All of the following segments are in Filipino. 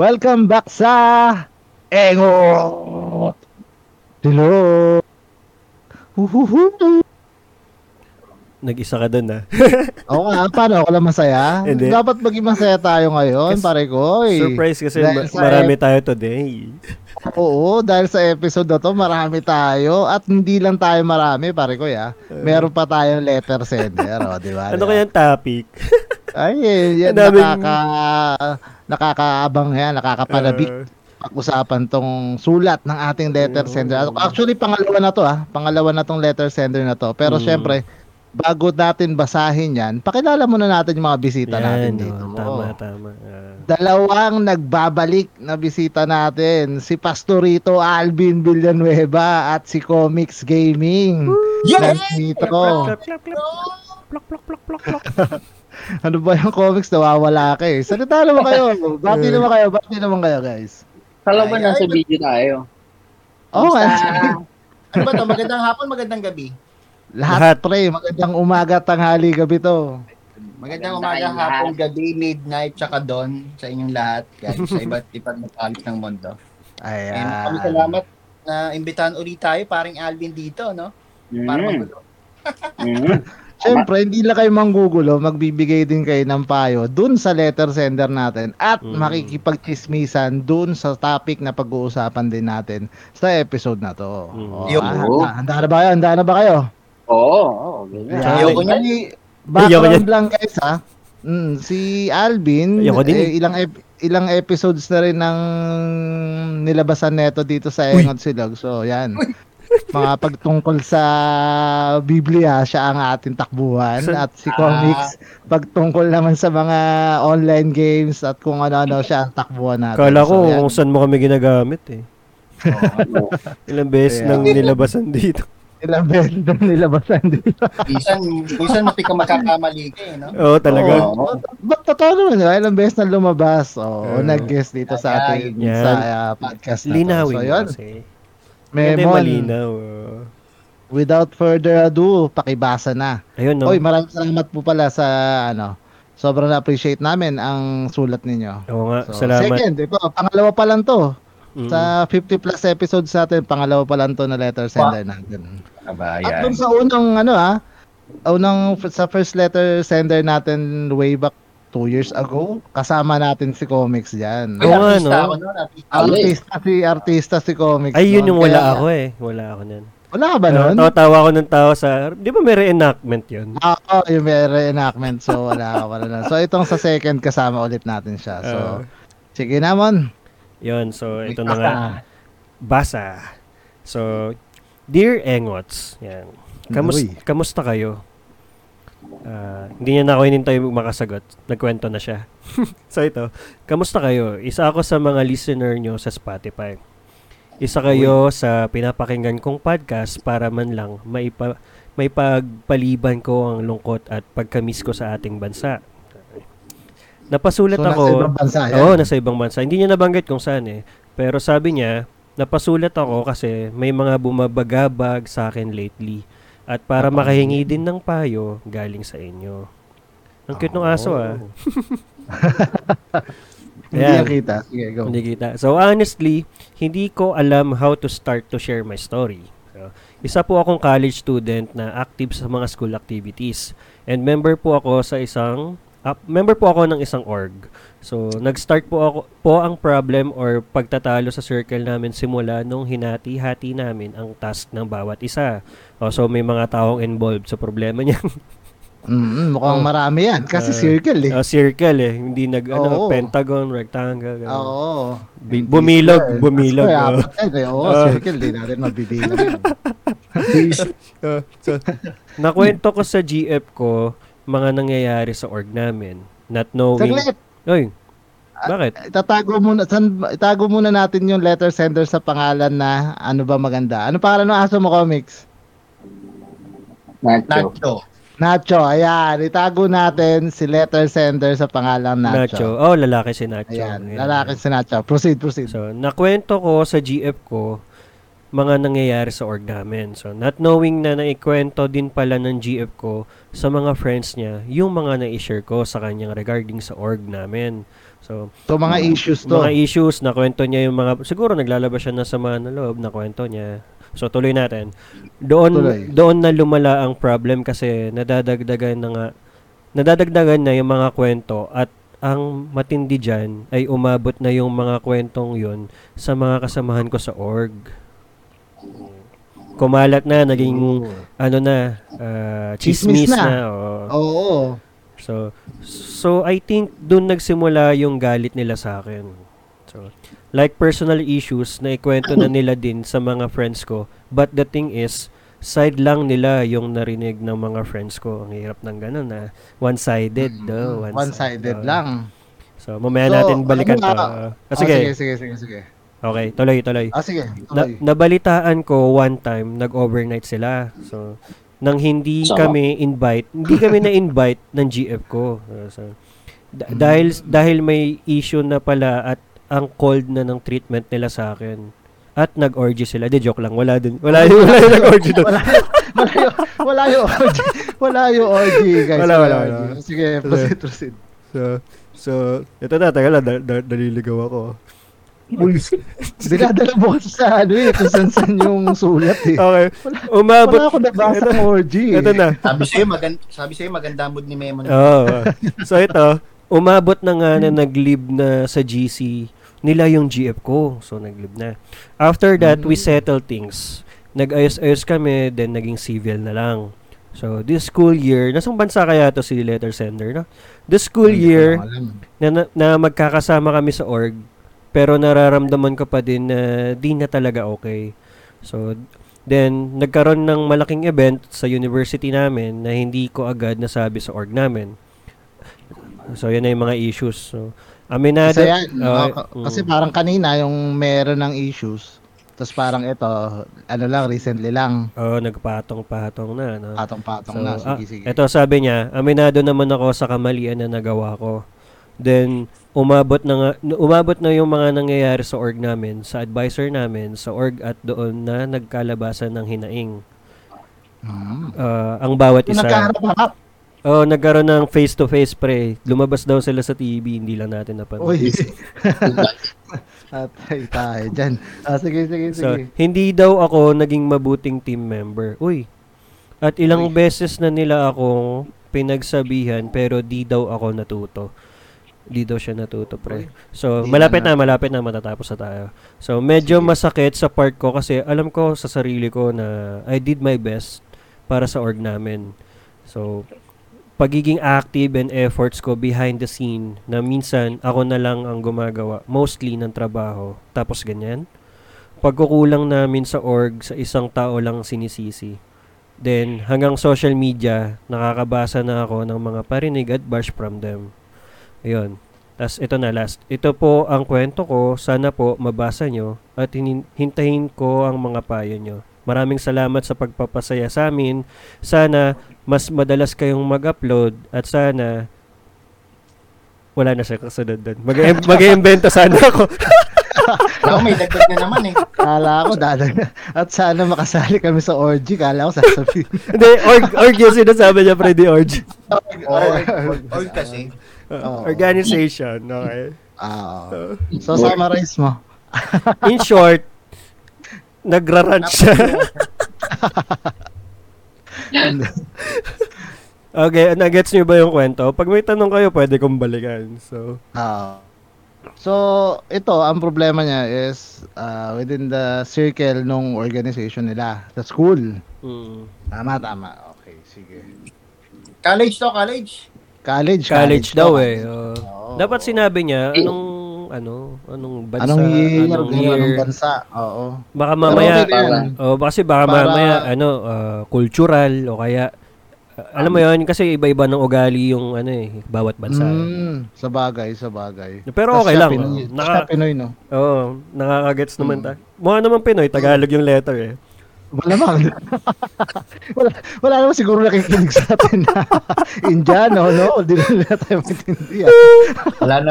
Welcome back sa! Hello! Huhuhu! Nag-isa ka dun ah. Oo nga, paano ako lang masaya? Hindi. Dapat maging masaya tayo ngayon, pare ko. eh. Surprise kasi ma- marami tayo today. Oo, dahil sa episode na to, marami tayo. At hindi lang tayo marami, pare ko ya. Meron pa tayong letter sender, o, di ba? Ano Di ba? kayang topic? Ay, eh, yan, Ang daming- nakaka, nakakaabang yan, nakakapalabik. Uh, pag-usapan tong sulat ng ating letter Oo. sender. Actually, pangalawa na to ah. Pangalawa na tong letter sender na to. Pero Mm. syempre, bago natin basahin yan, pakilala muna natin yung mga bisita natin yan, dito. oh, tama, tama. Ah. Dalawang nagbabalik na bisita natin, si Pastorito Alvin Villanueva at si Comics Gaming. Clap, clap. Plok, plok, plok, plok, plok. Ano ba yung comics? Nawawala ka eh. Salita naman kayo. Bati naman kayo. Bati naman kayo, guys. Kala ba nasa ay, video tayo? Oo, oh, ano ba to? Magandang hapon, magandang gabi. Lahat, Lahat. pre. Magandang umaga, tanghali, gabi to. Magandang Maganda umaga, hapon, gabi, midnight, tsaka dawn sa inyong lahat. Guys, sa iba't iba't magkalit ng mundo. Ayan. And kami salamat na imbitahan ulit tayo, paring Alvin dito, no? Para Mm. magulo. Mm. Siyempre, hindi lang kayo manggugulo, magbibigay din kayo ng payo dun sa letter sender natin at Mm. makikipagchismisan dun sa topic na pag-uusapan din natin sa episode na to. Mm. Oh, Yo. ah, handa, handa na ba kayo? Handa na ba kayo? Oo, oo, ganyan. Ayan. Ayoko niyan. Ayoko Background lang guys ha. Mm, si Alvin, Ayoko din eh, eh. ilang ep- ilang episodes na rin ng nilabasan neto dito sa Engot Silog. So, yan. Mga pagtungkol sa Biblia, siya ang ating takbuhan Sa- at si Comics pagtungkol naman sa mga online games at kung ano-ano siya ang takbuhan natin. Kala ko So, yan. kung saan mo kami ginagamit eh. Oo. Ilang beses Kaya- nang nilabasan dito. Ilang beses na nilabasan dito. Minsan, minsan mati ka magkakamali ka, eh, no? Oo, talaga. Oo. Ba't totoo naman, diba? ilang beses na lumabas. O, Uh, nag-guest dito sa ating yan. sa uh, podcast na to. Linawin So, mo yun. kasi. Hindi Memon, malinaw. oo. without further ado, pakibasa na. Ayun no. Oy, maraming salamat po pala sa ano. Sobrang na-appreciate namin ang sulat ninyo. Oo nga, So, salamat. Second, ito, pangalawa pa lang to. Mm. Sa 50 plus episodes natin, pangalawa pa lang to na letter sender natin. Aba, At dun sa unang ano ah, unang sa first letter sender natin way back two years ago, kasama natin si Comics diyan. Oo nga, artista no? ako nun, artista. Si artista si Comics. Ay, yun noon. yung wala Kaya- ako eh. Wala ako nun. Wala ka ba noon? Tawa-tawa ako ng tao sa... Di ba may reenactment yun? Oo, Ah, yung may reenactment. So, wala ka wala na. So, itong sa second kasama ulit natin siya. So, Ah. sige naman. Yun, so ito na nga. Basa. So, Dear Engots, yan. Kamus Uy. kamusta kayo? Ah, hindi niya na ako hinintay makasagot. Nagkwento na siya. so ito, kamusta kayo? Isa ako sa mga listener nyo sa Spotify. Isa kayo sa pinapakinggan kong podcast para man lang maipa, may pagpaliban ko ang lungkot at pagkamiss ko sa ating bansa. Napasulat So, ako. nasa ibang bansa yan. Oo, nasa ibang bansa. Hindi niya nabanggit kung saan eh. Pero sabi niya, napasulat ako kasi may mga bumabagabag sa akin lately. At para Napaka- makahingi din ng payo galing sa inyo. Ang cute ng aso ah. Oh. Hindi yan kita. Sige, go. Hindi kita. So honestly, hindi ko alam how to start to share my story. So, isa po akong college student na active sa mga school activities. And member po ako sa isang ah, member po ako ng isang org. So, nag-start po ako po ang problem or pagtatalo sa circle namin simula nung hinati-hati namin ang task ng bawat isa. O, so, may mga taong involved sa problema niya. Mm, mukhang Oh. marami yan. Kasi Ah, circle eh. O, circle eh. Hindi nag, ano, Oo. pentagon, rectangle. Oo. Bi- bumilog, bumilog, Kaya, oo. Oo, Oo. circle. Di natin mabibilang. Uh, so, nakwento ko sa GF ko mga nangyayari sa org namin. Not knowing... Saglit. Oy, bakit? Itatago muna, san, itago muna natin yung letter sender sa pangalan na ano ba maganda. Ano pangalan ng aso mo, Comics? Nacho. Nacho. Nacho, ayan. Itago natin si letter sender sa pangalan Nacho. Nacho. Oh, lalaki si Nacho. Ayan, Ayan. lalaki si Nacho. Proceed, proceed. So, nakwento ko sa GF ko mga nangyayari sa org namin. So, not knowing na naikwento din pala ng GF ko sa mga friends niya yung mga na-share ko sa kanyang regarding sa org namin. So, So, mga issues to. mga issues na kwento niya yung mga siguro naglalabas siya ng sama ng loob na kwento niya. So tuloy natin. Doon Tuloy. doon na lumala ang problem kasi nadadagdagan na nga nadadagdagan na yung mga kwento at ang matindi diyan ay umabot na yung mga kwentong yun sa mga kasamahan ko sa org. Kumalat na, naging ano na, ah, Chismis chismis na. na. oo. Oo. So, so I think doon nagsimula yung galit nila sa akin. So, like personal issues na ikwento na nila din sa mga friends ko. But the thing is, side lang nila yung narinig ng mga friends ko. Ang hirap ng ganun na one-sided. do, One-sided Oo. lang. So, mamaya So, natin balikan ano to. Ah, Ah, sige. sige, sige, sige, sige. Okay, tuloy, tuloy. Ah, sige. Na, tuloy. nabalitaan ko one time, nag-overnight sila. So, nang hindi So? kami invite, hindi kami na-invite ng GF ko. Uh, So, da- dahil dahil may issue na pala at ang cold na ng treatment nila sa akin. At nag-orgy sila. Di joke lang, wala din. Wala yung, wala yung nag-orgy doon. wala yung, wala yung OG. Wala yung OG, guys. Wala, wala, wala. Sige, proceed, proceed. So, so, ito na, taga lang, da- da- ako. Dinadala mo kasi sa ano eh, kung saan yung sulat eh. Okay, umabot. Wala ako nabasa ng OG. Ito na. Sabi sa'yo, maganda, sabi sa'yo, maganda mood ni Memo. Oo. so ito, umabot na nga na nag-live na sa GC nila yung GF ko. So nag-live na. After that, we settle things. Nag-ayos-ayos kami, then naging civil na lang. So this school year, nasang bansa kaya to si letter sender, no? This school year, na, na, na magkakasama kami sa org, pero nararamdaman ko pa din na di na talaga okay. So, then, nagkaroon ng malaking event sa university namin na hindi ko agad nasabi sa org namin. So, yan na yung mga issues. So, aminado. Kasi yan, Ah, mga- mm. kasi parang kanina yung meron ng issues. Tapos parang ito, ano lang, recently lang. Oo, nagpatong-patong na. No? Patong-patong So, na. ah, Sige, sige. Ito sabi niya, aminado naman ako sa kamalian na nagawa ko. Then, umabot na nga, umabot na yung mga nangyayari sa org namin, sa advisor namin, sa org at doon na nagkalabasan ng hinaing. Mm. Ah, ang bawat isa. nagkaharap-harap. Oh, nagkaroon ng face-to-face pre. Lumabas daw sila sa TV, hindi lang natin napanood. Uy. Atay tayo dyan. Ah, sige, sige, So, sige. hindi daw ako naging mabuting team member. Uy. At ilang Uy. beses na nila akong pinagsabihan pero di daw ako natuto. Di daw siya natuto, pre. So, Di malapit na na, malapit na matatapos na tayo. So, medyo Sige. masakit sa part ko kasi alam ko sa sarili ko na I did my best para sa org namin. So, pagiging active and efforts ko behind the scene na minsan ako na lang ang gumagawa mostly ng trabaho tapos ganyan pagkukulang namin sa org sa isang tao lang sinisisi then hanggang social media nakakabasa na ako ng mga parinig at bash from them ayun tas ito na last ito po ang kwento ko sana po mabasa nyo at hintayin ko ang mga payo nyo Maraming salamat sa pagpapasaya sa amin. Sana mas madalas kayong mag-upload at sana wala na siya kasunod doon. Mag- mag-iimbento sana ako. Ako may dagdag na naman eh. Kala ko dadag At sana makasali kami sa orgy. Kala ko sasabihin. Hindi, org, org yung sinasabi niya, Freddy Org. Or, or, or kasi, Oo. Organization, okay. Ah, so, summarize mo. In short, nagrarant siya. okay, nagets niyo ba yung kwento? Pag may tanong kayo, pwede kong balikan. So, Ah. so, ito, ang problema niya is ah, within the circle nung organization nila, the school. mm, Tama, tama. Okay, sige. college to, college. College, college daw eh. Oo. Dapat sinabi niya, anong, ano, anong bansa, Anong year, anong year. anong bansa. Oo. Baka mamaya, yan. oh, baka kasi baka Para- mamaya, ano, ah, cultural, o kaya, ah, alam mo yun, kasi iba-iba ng ugali yung, ano eh, bawat bansa. Mm, sa bagay, sa bagay. Pero okay lang. Pinoy, oh. Naka, Pinoy, no? Oo, nakakagets naman Mm. ta. Mukha naman Pinoy, Tagalog yung letter eh. Malamang. wala, wala naman siguro nakikinig sa atin na Indiano, no? Hindi na nila tayo maintindihan. Wala na,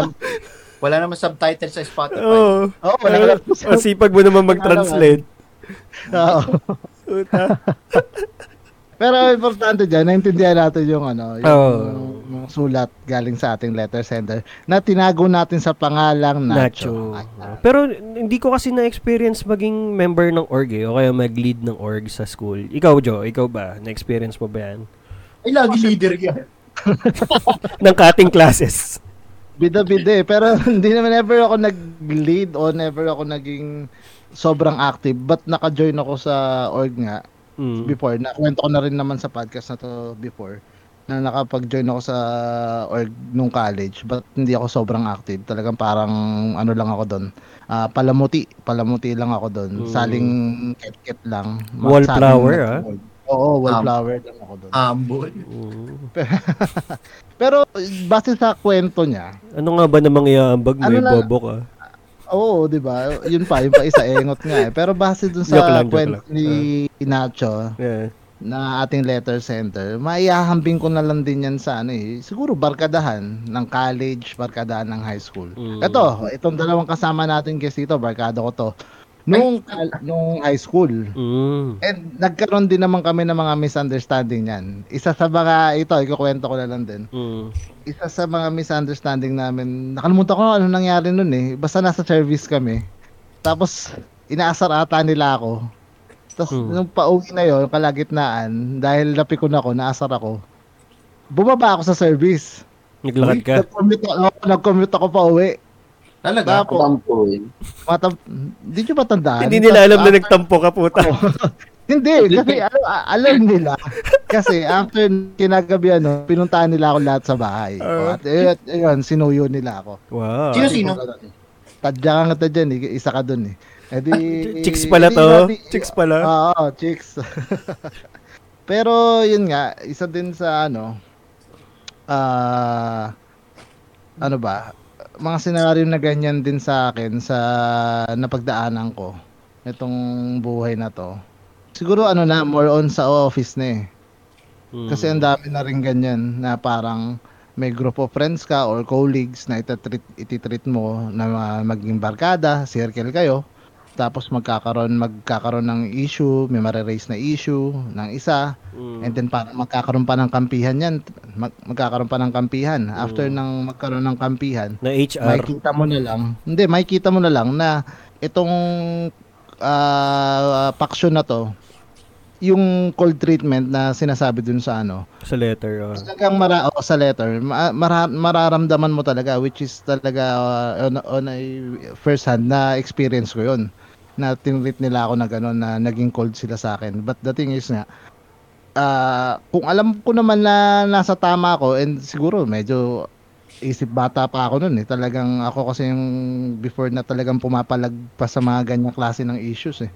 wala naman subtitle sa Spotify. Oo. Oo, wala Wala, naman. ang sipag mo naman mag-translate. Oo. Pero importante dyan, naintindihan natin yung ano, yung, Oo. yung sulat galing sa ating letter sender na tinago natin sa pangalang Nacho. Nacho. Pero hindi ko kasi na-experience maging member ng org eh, o kaya mag-lead ng org sa school. Ikaw, Joe, ikaw ba? Na-experience mo ba yan? Ay, lagi leader yan. ng cutting classes. Bida-bida eh. Pero hindi naman ever ako nag-lead o never ako naging sobrang active. But naka-join ako sa org nga Mm. before. Nakwento ko na rin naman sa podcast na to before na nakapag-join ako sa org nung college but hindi ako sobrang active. Talagang parang ano lang ako doon. Ah, palamuti, palamuti lang ako doon. Mm. Saling ket-ket lang. Wallflower, ah? Oo, Um, wallflower lang ako doon. Humble. Mm. Pero base sa kwento niya, Ano nga ba namang iaambag mo? Ano Ano lang- bobo Oo, 'di ba? Yun pa, yun pa isa engot nga eh. Pero base dun sa Joke lang, ni Nacho Yeah. na ating letter center, maihahambing ko na lang din yan sa ano eh. Siguro barkadahan ng college, barkadahan ng high school. Mm. Ito, itong dalawang kasama natin guys dito, barkada ko to. Nung, nung high school, Mm. And nagkaroon din naman kami ng mga misunderstanding niyan. Isa sa mga, ito, ikukwento ko na lang din. Mm. Isa sa mga misunderstanding namin, nakalimutan ko ano nangyari nun eh. Basta nasa service kami. Tapos, inaasar ata nila ako. Tapos, Hmm. nung pauwi na yon kalagitnaan, dahil napikon ako, naasar ako, bumaba ako sa service. Naglakad ka. Nag-commute ako, nag-commute ako pa uwi. Talaga. Tapos, Tampuin. matam- hindi nyo ba tandaan? Hindi nila alam na nagtampo ka puta. Hindi, kasi alam, alam nila. Kasi after kinagabi ano, pinuntahan nila ako lahat sa bahay. Ah. At eh, ayun, sinuyo nila ako. Wow. Sino sino? Tadya ka nga ta dyan, eh. isa ka dun eh. Eh di, Chicks pala eh to. nati- Chicks pala. Oo, chicks. Pero yun nga, isa din sa ano, ah, ano ba, mga senaryo na ganyan din sa akin sa napagdaanan ko itong buhay na to. Siguro ano na, more on sa office na eh. Mm. Kasi ang dami na rin ganyan na parang may group of friends ka or colleagues na itatreat, ititreat mo na maging barkada, circle kayo. Tapos magkakaroon magkakaroon ng issue, may mare-raise na issue ng isa. Mm. And then parang magkakaroon pa ng kampihan yan. Mag, magkakaroon pa ng kampihan. After Mm. ng magkaroon ng kampihan, na HR. makikita mo na lang. Hindi, makikita mo na lang na itong ah paksyon na to, yung cold treatment na sinasabi dun sa ano, sa letter. oh. talagang mara o sa letter, ma- mara- mararamdaman mo talaga which is talaga uh, on, on a first hand na experience ko 'yon. Na tinreat nila ako na gano'n na naging cold sila sa akin. But the thing is nga ah, kung alam ko naman na nasa tama ako and siguro medyo isip bata pa ako noon eh. Talagang ako kasi yung before na talagang pumapalag pa sa mga ganyang klase ng issues eh.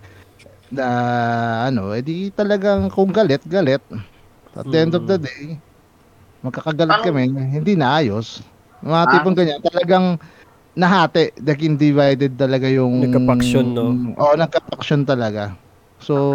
Na ano, edi talagang kung galit, galit. At the end of the day, magkakagalit kami, hindi naayos. Mga Ah. tipong ganyan, talagang nahati, naging divided talaga yung... Nagka-faction, no? Oo, nagka-faction talaga. So.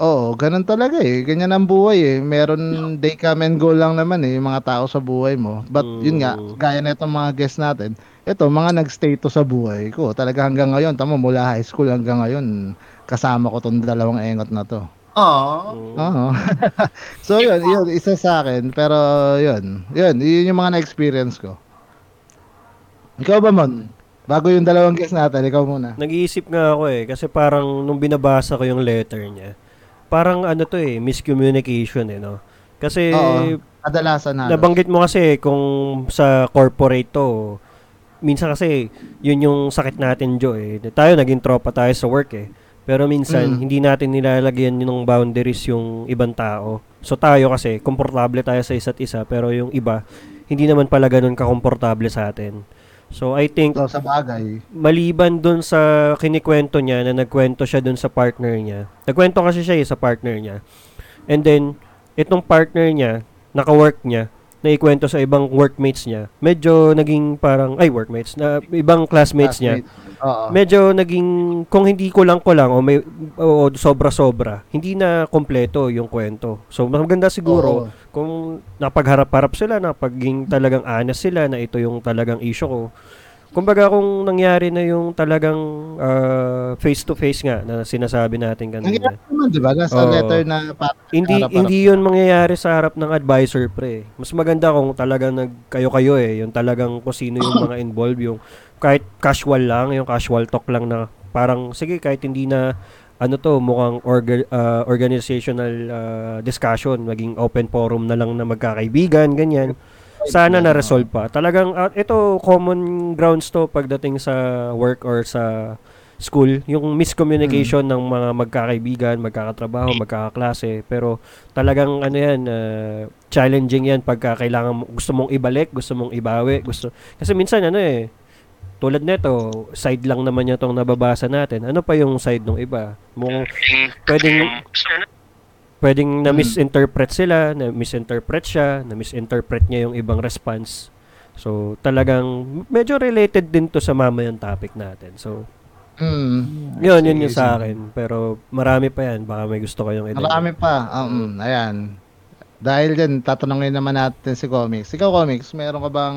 Oo, ganun talaga eh. Ganyan ang buhay eh. Meron day come and go lang naman eh, yung mga tao sa buhay mo. But yun nga, Mm. gaya na itong mga guests natin, ito, mga nag-stay to sa buhay ko. Talaga hanggang ngayon, tamo mula high school hanggang ngayon, kasama ko tong dalawang engot na to. Mm. Oo. so yun, yun, isa sa akin. Pero yun, yun, yun yung mga na-experience ko. Ikaw ba, Mon? Bago yung dalawang guests natin, ikaw muna. Nag-iisip nga ako eh kasi parang nung binabasa ko yung letter niya, parang ano to eh, miscommunication eh no. Kasi Oo. Kadalasan na. nabanggit mo kasi kung sa corporate to, minsan kasi yun yung sakit natin Jo eh. Tayo naging tropa tayo sa work eh. Pero minsan Mm. hindi natin nilalagyan ng boundaries yung ibang tao. So tayo kasi komportable tayo sa isa't isa pero yung iba hindi naman pala ganun kakomportable sa atin. So I think So, sa bagay. maliban dun sa kinikwento niya na nagkwento siya dun sa partner niya. Nagkwento kasi siya eh, sa partner niya. And then, itong partner niya, naka-work niya, na ikwento sa ibang workmates niya, medyo naging parang, ay workmates, na ibang classmates niya, Classmate. Oo. medyo naging, kung hindi kulang-kulang o may o sobra-sobra, hindi na kompleto yung kwento. So, maganda siguro Oo. Kung napagharap-harap sila, napaging talagang honest sila na ito yung talagang issue ko. kumbaga kung nangyari na yung talagang ah, face-to-face nga na sinasabi natin kanina. Nangyayari naman, di ba? Nasa Oo. letter na pa- Hindi harap-harap. hindi 'yun mangyayari sa harap ng advisor pre. Mas maganda kung talagang nag kayo-kayo eh, yung talagang kung sino yung mga involved, yung kahit casual lang, yung casual talk lang na parang sige kahit hindi na ano to mukhang orga, ah, organizational ah, discussion, maging open forum na lang na magkakaibigan, ganyan. Sana na resolve pa. Talagang ah, ito common grounds to pagdating sa work or sa school, yung miscommunication ng mga magkakaibigan, magkakatrabaho, magkakaklase. Pero talagang ano yan, ah, challenging yan pagka kailangan gusto mong ibalik, gusto mong ibawi, gusto kasi minsan ano eh tulad nito, side lang naman niya tong nababasa natin. Ano pa yung side ng iba? Mong pwedeng pwedeng na misinterpret sila, na misinterpret siya, na misinterpret niya yung ibang response. So, talagang medyo related din to sa mamayang topic natin. So, Mm. yun, yun yung sa akin. Pero marami pa yan. Baka may gusto kayong idagdag. Marami pa. Um, ayan. Dahil dyan, tatanungin naman natin si Comics. Ikaw, Comics, meron ka bang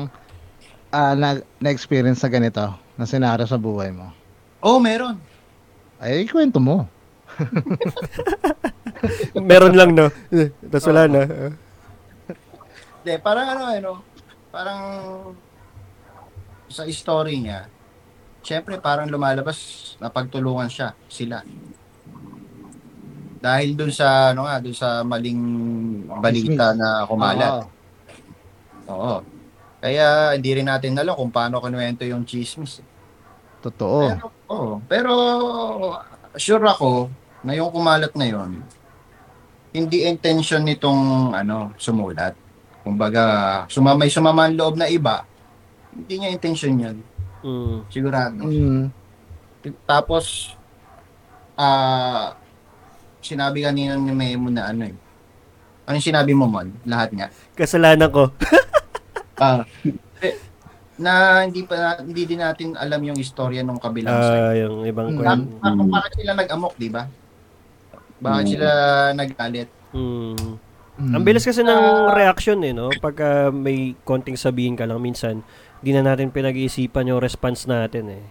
ah, na, na-experience na ganito? Na senaryo sa buhay mo? Oh, meron. Ay, kwento mo. Meron lang, no? Tapos wala na. Hindi, parang ano, ano, parang sa story niya, syempre parang lumalabas na pagtulungan siya, sila. Dahil dun sa, ano nga, dun sa maling balita na kumalat. Oo. Oo. Kaya hindi rin natin alam kung paano kinuwento yung chismis. Totoo. Pero, oo. Pero sure ako na yung kumalat na yon hindi intention nitong ano sumulat. Kumbaga, sumamay sumama ang loob na iba, hindi niya intention yun. Mm. Sigurado. Mm. Tapos, ah, sinabi kanina ni Memo na ano eh. Ano yung sinabi mo, Mon? Lahat nga. Kasalanan ko. Ah. eh, na hindi pa hindi din natin alam yung istorya ng kabilang side. Ah, yung ibang Mm. kwento. Bak- bakit, bakit sila nag-amok, di ba? Bakit Mm. sila nagalit? Mm. Mm. Ang bilis kasi ng reaction eh, no? Pagka may konting sabihin ka lang, minsan, di na natin pinag-iisipan yung response natin eh.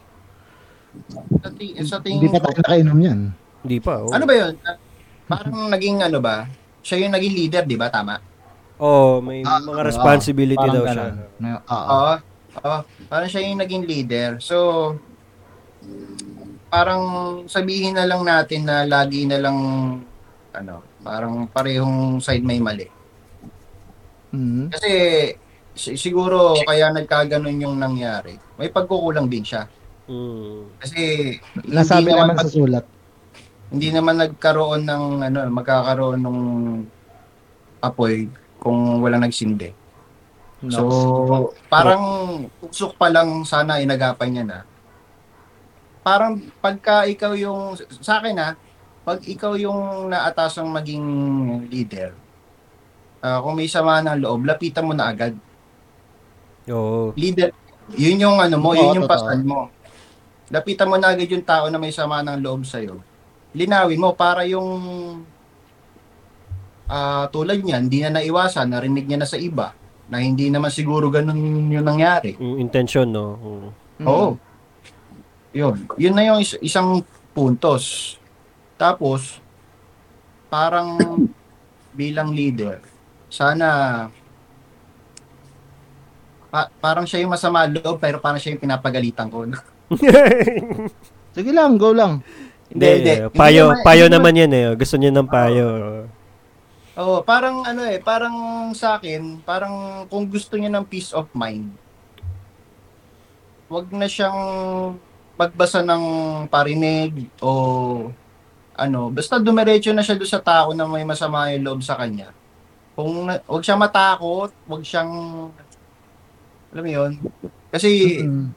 Sa, ti- sa Hindi tingin pa ko, tayo nakainom yan. Hindi pa, oh. ano ba yun? Parang naging ano ba? Siya yung naging leader, di ba? Tama? Oh, may Ah, mga responsibility Parang daw siya. ganun. May- Oo. Oo. Oo. Parang siya yung naging leader. So, parang sabihin na lang natin na lagi na lang ano, parang parehong side may mali. Mm. Kasi si- siguro kaya nagkaganon yung nangyari. May pagkukulang din siya. Mm. Kasi Nasabi hindi naman naman, sa sulat. hindi naman nagkaroon ng ano, magkakaroon ng apoy kung walang nagsindi. So, parang usok pa lang sana inagapan niya na. Parang pagka ikaw yung, sa akin ha, pag ikaw yung naatasang maging leader, ah, kung may sama ng loob, lapitan mo na agad. Oo. Leader, yun yung ano mo, Oo, yun yung totoo. pasal mo. Lapitan mo na agad yung tao na may sama ng loob sa'yo. Linawin mo para yung ah tulad niyan, hindi na naiwasan, narinig niya na sa iba na hindi naman siguro ganun yung nangyari. Yung intention, no? Mm. Mm. Oo. Yun. Yun na yung is- isang puntos. Tapos, parang bilang leader, sana pa- parang siya yung masama loob pero parang siya yung pinapagalitan ko. Sige lang, go lang. Hindi, Hindi, hindi. payo, Hindi naman- payo hindi naman yan eh. Gusto niya ng payo. Oo, parang ano eh, parang sa akin, parang kung gusto niya ng peace of mind, wag na siyang magbasa ng parinig o ano, basta dumiretso na siya doon sa tao na may masama yung loob sa kanya. Kung wag siyang matakot, wag siyang alam mo yun? Kasi Mm.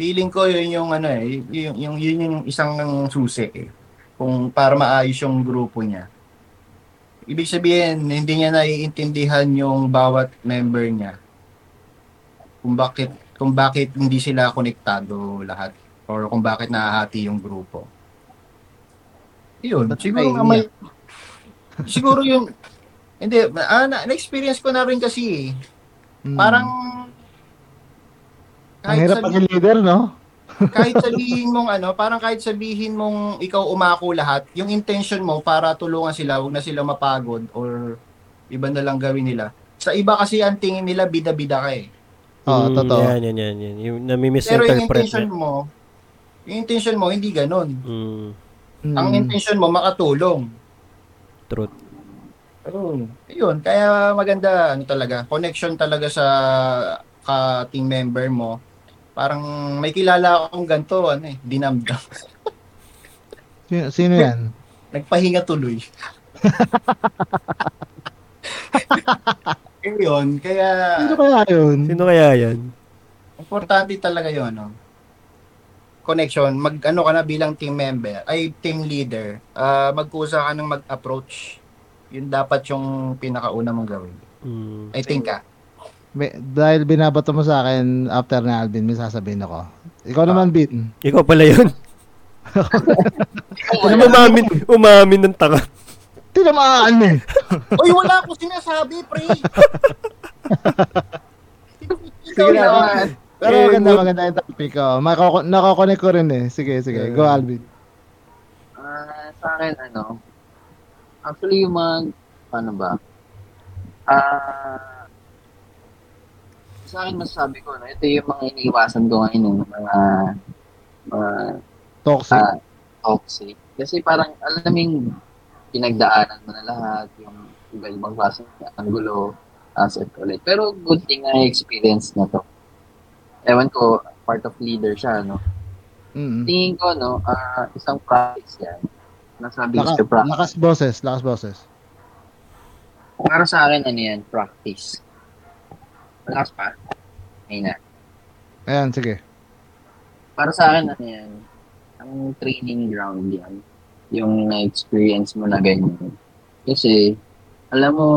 feeling ko yun yung ano eh, yung, yung yun yung isang susi eh. Kung para maayos yung grupo niya. Ibig sabihin, hindi niya naiintindihan yung bawat member niya. Kung bakit kung bakit hindi sila konektado lahat or kung bakit nahahati yung grupo. Yun, Ba't siguro nga may siguro yung hindi, ah, na, na-experience ko na rin kasi eh. Mm. Parang Ang hirap sabihin, maging leader, no? Kahit sabihin mong ano, parang kahit sabihin mong ikaw umako lahat, yung intention mo para tulungan sila, huwag na sila mapagod or iba na lang gawin nila. Sa iba kasi ang tingin nila bida-bida ka eh. Oo, Mm, totoo. Yan, yan, yan. yan. Yung Pero yung nami-misinterpret intention mo, yung intention mo hindi ganun. Mm, Mm. Ang intention mo makatulong. truth. Pero, yun, kaya maganda, ano talaga, connection talaga sa ka-team member mo. Parang may kilala akong ganito, ano eh, dinamdam. Sino, sino yan? Nagpahinga tuloy. Eh, yun, kaya Sino kaya yun? Sino kaya yan? importante talaga yun, no? Connection, mag ano ka na bilang team member, ay team leader, ah magkusa ka ng mag-approach. Yun dapat yung pinakauna mong gawin. Mm. I think ah. May- dahil binabato mo sa akin after na Alvin, may sasabihin ako. Ikaw naman, Bin. Ikaw pala yun. Ano umamin, umamin ng tanga. Tinamaan eh. Uy, wala akong sinasabi, pre. Ikaw Sige na. naman. Pero Eh, maganda, good. maganda yung topic ko. Makako- Nakakonect ko rin eh. Sige, sige. Go, Alvin. Ah, sa akin, ano, actually, yung mga, ano ba, ah, sa akin masasabi ko, no, ito yung mga iniiwasan ko ngayon, yung mga, mga Toxic. ah, toxic. Kasi parang, alam yung pinagdaanan mo na lahat, yung iba-ibang klase ng gulo, asset ulit. Pero good thing na experience na to. Ewan ko, part of leader siya, no? Mm. Tingin ko, no, ah, isang practice yan. Nasabi ko Laka, practice. lakas boses, lakas boses. Para sa akin, ano yan, practice. Malakas pa. Ayun na. Ayan, sige. Para sa akin, ano yan, ang training ground yan. Yung na-experience mo na ganyan. Kasi, alam mo,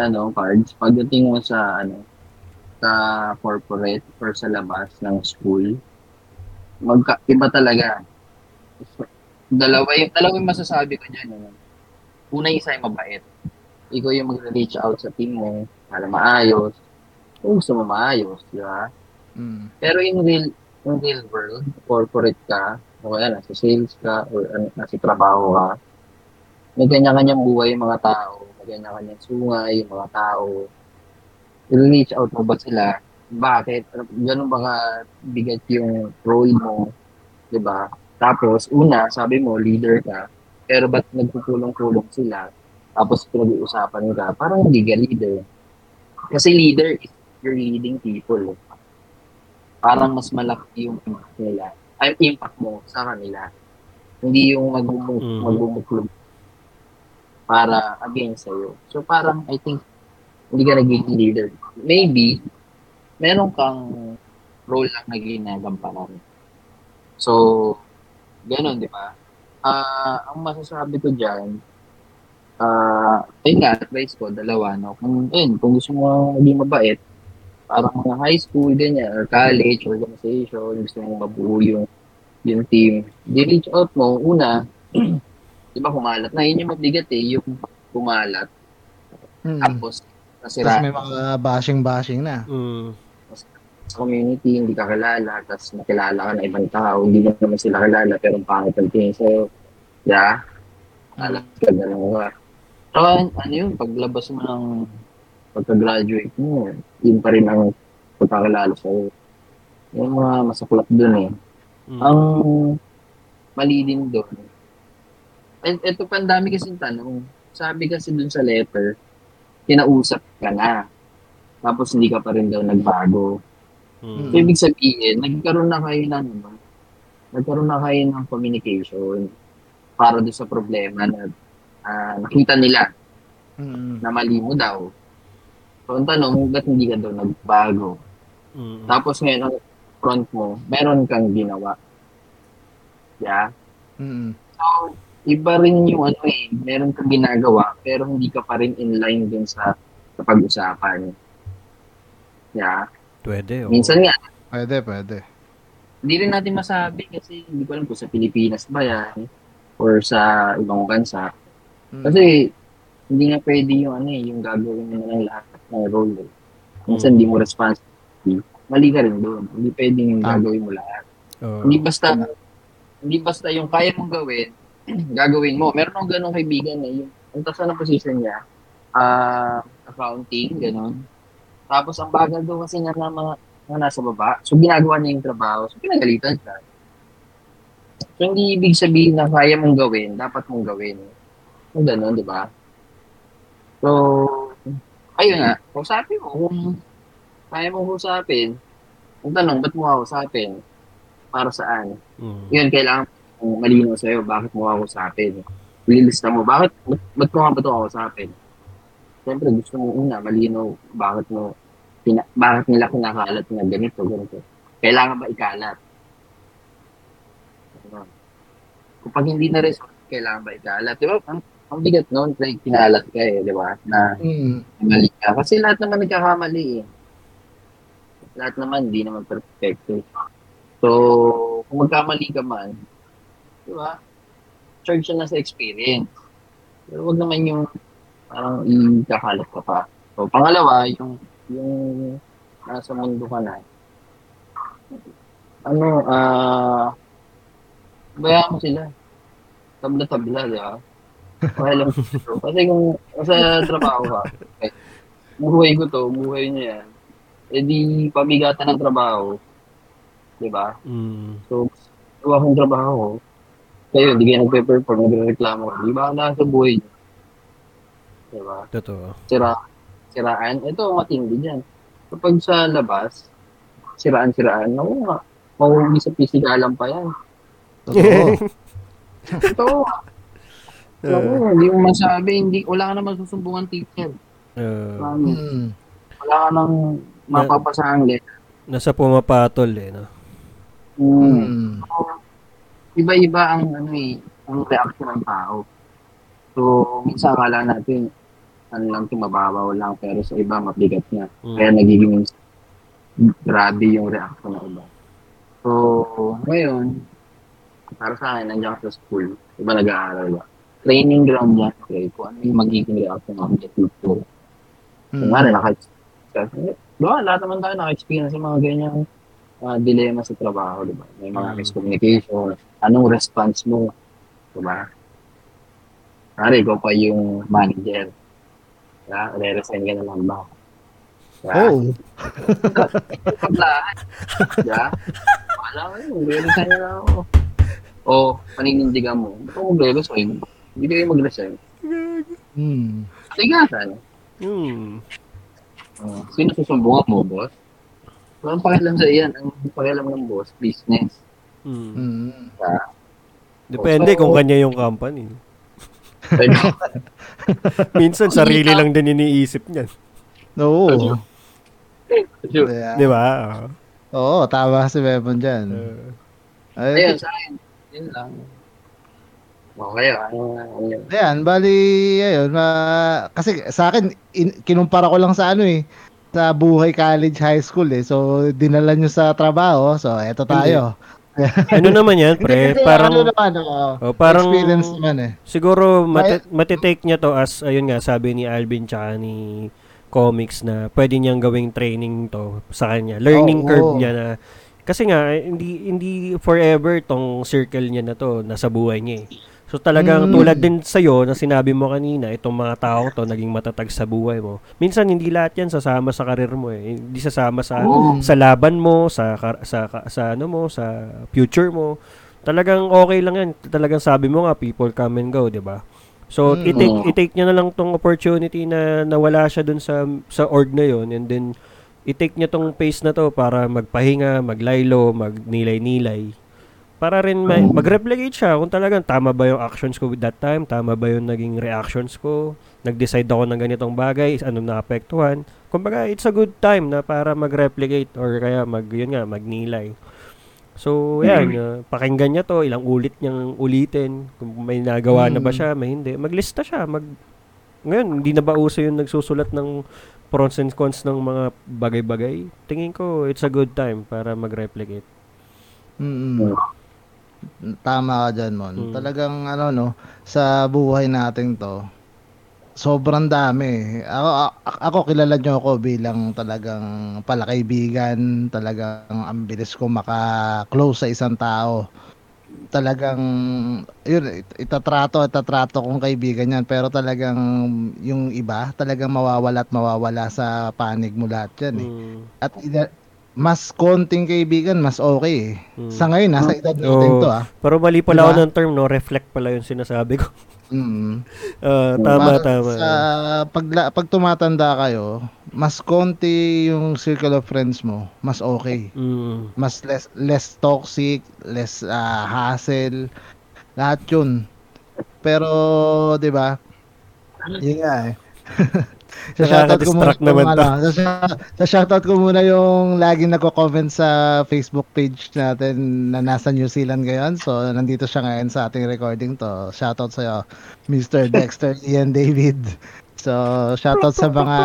ano, cards, pagdating mo sa, ano, sa corporate or sa labas ng school, magka, iba talaga. Dalawa yung, dalawa yung masasabi ko dyan. Ano? Una, isa yung mabait. Ikaw yung mag-reach out sa team mo para maayos. Kung gusto mo maayos, di ba? Mm. Pero in real in real world, corporate ka, o kaya nasa sales ka, or ano, nasa trabaho ka, may kanya-kanyang buhay yung mga tao, may kanya-kanyang sungay yung mga tao. I-reach out mo ba sila? Bakit? Ano- Ganun ba ka bigat yung role mo? 'Di ba? Tapos, una, sabi mo, leader ka, pero ba't nagpupulong-pulong sila? Tapos pinag-uusapan ka, parang hindi ka leader. Kasi leader is you're leading people. Parang mas malaki yung impact nila. Ay, impact mo sa kanila. Hindi yung magmumuk magmumuklog para against sa'yo. So parang, I think, hindi ka naging leader. Maybe, meron kang role lang na ginagampanan. So, ganun, di ba? Ah, ang masasabi ko dyan, ah, ayun nga, advice ko, dalawa, no? Kung, ayun, kung gusto mo maging mabait, parang mga high school, ganyan, or college, organization, gusto mo mabuo yung, yung team, di-reach out mo, una, di ba, kumalat na, yun yung mabigat eh, yung kumalat, Mm. tapos, Tapos nasira may mga bashing-bashing na. Mm. sa community, hindi ka kilala, tapos nakilala ka ng ibang tao, hindi mo naman sila kilala, pero ang pangit ang tingin sa'yo. Yeah? Alam ka, gano'n ka. So, ano yun, paglabas mo ng pagka-graduate mo, yun pa rin ang pagkakilala sa'yo. Yung mga masaklap dun eh. Mm. Ang mali din doon, et, eto pa ang dami kasing tanong. Sabi kasi dun sa letter, kinausap ka na. Tapos hindi ka pa rin daw nagbago. Mm. So, ibig sabihin, nagkaroon na kayo ng, ano, nagkaroon na kayo ng communication para doon sa problema na ah, nakita nila Mm. na mali mo daw. So, ang tanong, ba't hindi ka daw nagbago? Mm. Tapos ngayon, ang front mo, meron kang ginawa. Yeah? Mm. So, iba rin yung ano eh, meron kang ginagawa, pero hindi ka pa rin in line dun sa, sa pag-usapan. Yeah? Pwede, oh. Minsan nga, Pwede, pwede. hindi rin natin masabi kasi hindi ko alam kung sa Pilipinas ba yan or sa ibang bansa. Mm. Kasi hindi nga pwede yung ano eh, yung gagawin mo ng lahat ng role. Eh. Minsan hindi mo responsibility. mali ka rin doon. Hindi pwedeng Tama. gagawin mo lahat. Oo. Hindi basta, hindi basta yung kaya mong gawin, gagawin mo. Meron akong ganong kaibigan na yung, ang tasa ng position niya, ah, accounting, ganon. Tapos ang bagal daw kasi niya ng mga, mga nasa baba. So ginagawa niya yung trabaho. So pinagalitan siya. So hindi ibig sabihin na kaya mong gawin, dapat mong gawin. So ganon, di ba? So, ayun nga, kausapin mo kung kaya mong usapin. Ang tanong, ba't mo kausapin? Para saan? Mm. Yun, kailangan kung malinaw sa'yo, bakit mo ako usapin? Lilista mo, bakit, ba't, ba't nga ba ito ako usapin? Siyempre, gusto mo una, malinaw, bakit mo, pina, bakit nila kinakalat na ganito, ganito. Kailangan ba ikalat? Ano? Kapag hindi na resolve, kailangan ba ikalat? Di ba? Ang, ang bigat noon, like, kinalat ka eh, di ba? Na Mm. mali ka. Kasi lahat naman nagkakamali eh. Lahat naman, hindi naman perfecto. So, kung magkamali ka man, di ba? Charge na sa experience. Pero wag naman yung parang ikakalat ka pa. So, pangalawa, yung yung nasa mundo ka na. Ano, ah, bayaan mo sila. Tabla-tabla, di ba? Okay lang. Kasi kung sa trabaho ka, eh, buhay ko to, buhay niya yan. Eh di pabigatan ng trabaho. Di ba? Mm. So, gawa kong trabaho. Kayo, hindi kayo nagpe-perform, nagre-reklamo ka. Di ba nasa buhay niyo? Di ba? Totoo. Sira, siraan. Ito, matindi dyan. Kapag sa labas, siraan-siraan, naku nga, mahuhuli sa pisikalan pa yan. Totoo. Ito, naku, hindi mo masabi, hindi, wala ka naman susumbungan teacher. Uh, Mami, Mm. wala ka nang mapapasahang letter. nasa pumapatol eh, no? Mm. Mm. iba-iba ang ano eh, ang reaction ng tao. So, minsan akala natin, ano lang ito, mababaw lang, pero sa iba, mabigat na. Mm. Kaya nagiging grabe yung reaction ng iba. So, ngayon, para sa akin, nandiyan ka sa school, iba nag-aaral ka. Training ground yan, okay, kung ano yung magiging reaction ng objective ko. Kung nga, naka-experience. Diba, lahat naman tayo naka-experience sa mga ganyang uh, dilemma sa trabaho, di ba? May mga Mm. miscommunication, anong response mo, di ba? Pare, ikaw pa yung manager. Diba? Re-resign ka na lang ba? Diba? Oh. Paglaan. Diba? Wala ko yun, re-resign na ako. O, paninindigan mo, ba't ako mag-resign? Hindi kayo mag-resign. Mm. Tigatan. Mm. Uh, sino susumbungan mo, boss? Walang pakialam sa iyan. Ang pakialam ng boss, business. Mm. Mm. Depende So- kung kanya yung company. Minsan sarili lang din iniisip niyan. Oo. Sure. Yeah. Di ba? Oo, tama si Bebon dyan. Uh, Ay, Ayun, sa akin. Yun lang. Okay, ano ano yun? Ayan, bali, ayun, ma- kasi sa akin, in- kinumpara ko lang sa ano eh, sa buhay college high school eh. So, dinala nyo sa trabaho, so eto tayo. ano naman yan, pre? Hindi, Parang, ano naman, oo. oh, parang, experience naman eh. siguro, mati- matitake niya to as, ayun nga, sabi ni Alvin tsaka ni comics na pwede niyang gawing training to sa kanya. Learning Oo. curve niya na, kasi nga, eh, hindi, hindi forever tong circle niya na to, nasa buhay niya eh. So talagang Mm. tulad din sa'yo na sinabi mo kanina, itong mga tao to naging matatag sa buhay mo. Minsan hindi lahat yan sasama sa karir mo eh. Hindi sasama sa Oo. sa laban mo, sa sa sa ano mo, sa future mo. Talagang okay lang yan. Talagang sabi mo nga people come and go, 'di ba? So Mm. i-take Oo. i-take niya na lang tong opportunity na nawala siya dun sa sa org na yon and then i-take niya tong pace na to para magpahinga, maglaylo, magnilay-nilay. Para rin ma- mag-replicate siya kung talagang tama ba yung actions ko with that time, tama ba yung naging reactions ko, nag-decide ako ng ganitong bagay, ano naapektuhan. Kumbaga, it's a good time na para mag-replicate or kaya mag, yun nga, magnilay. So, yan, uh, pakinggan niya to, ilang ulit niyang ulitin, kung may nagawa na ba Mm. siya, may hindi. Maglista siya, mag... Ngayon, hindi na ba uso yung nagsusulat ng pros and cons ng mga bagay-bagay? Tingin ko, it's a good time para mag-replicate. Mm. Tama ka dyan, Mon. Mm. Talagang ano no, sa buhay natin to, sobrang dami. Ako, ako kilala nyo ako bilang talagang palakaibigan, talagang ang bilis ko maka-close sa isang tao. Talagang, yun, it- itatrato, itatrato kong kaibigan yan, pero talagang yung iba, talagang mawawala at mawawala sa panig mo lahat yan eh. Mm. At mas konting kaibigan, mas okay eh. Mm. Sa ngayon, nasa edad natin Oo. to ah. Pero mali pala Diba? ako ng term, no? Reflect pala yung sinasabi ko. Mm. Ah, tama, Para tama. Sa pag, pag tumatanda kayo, mas konti yung circle of friends mo, mas okay. Mm. Mas less less toxic, less ah, hassle, lahat 'yun. Pero 'di ba? Yun nga eh. sa shoutout ko muna, naman yung ano, sa, sa shoutout ko muna yung laging nagko-comment sa Facebook page natin na nasa New Zealand ngayon. So, nandito siya ngayon sa ating recording to. Shoutout sa'yo, Mr. Dexter Ian David. So, shoutout sa mga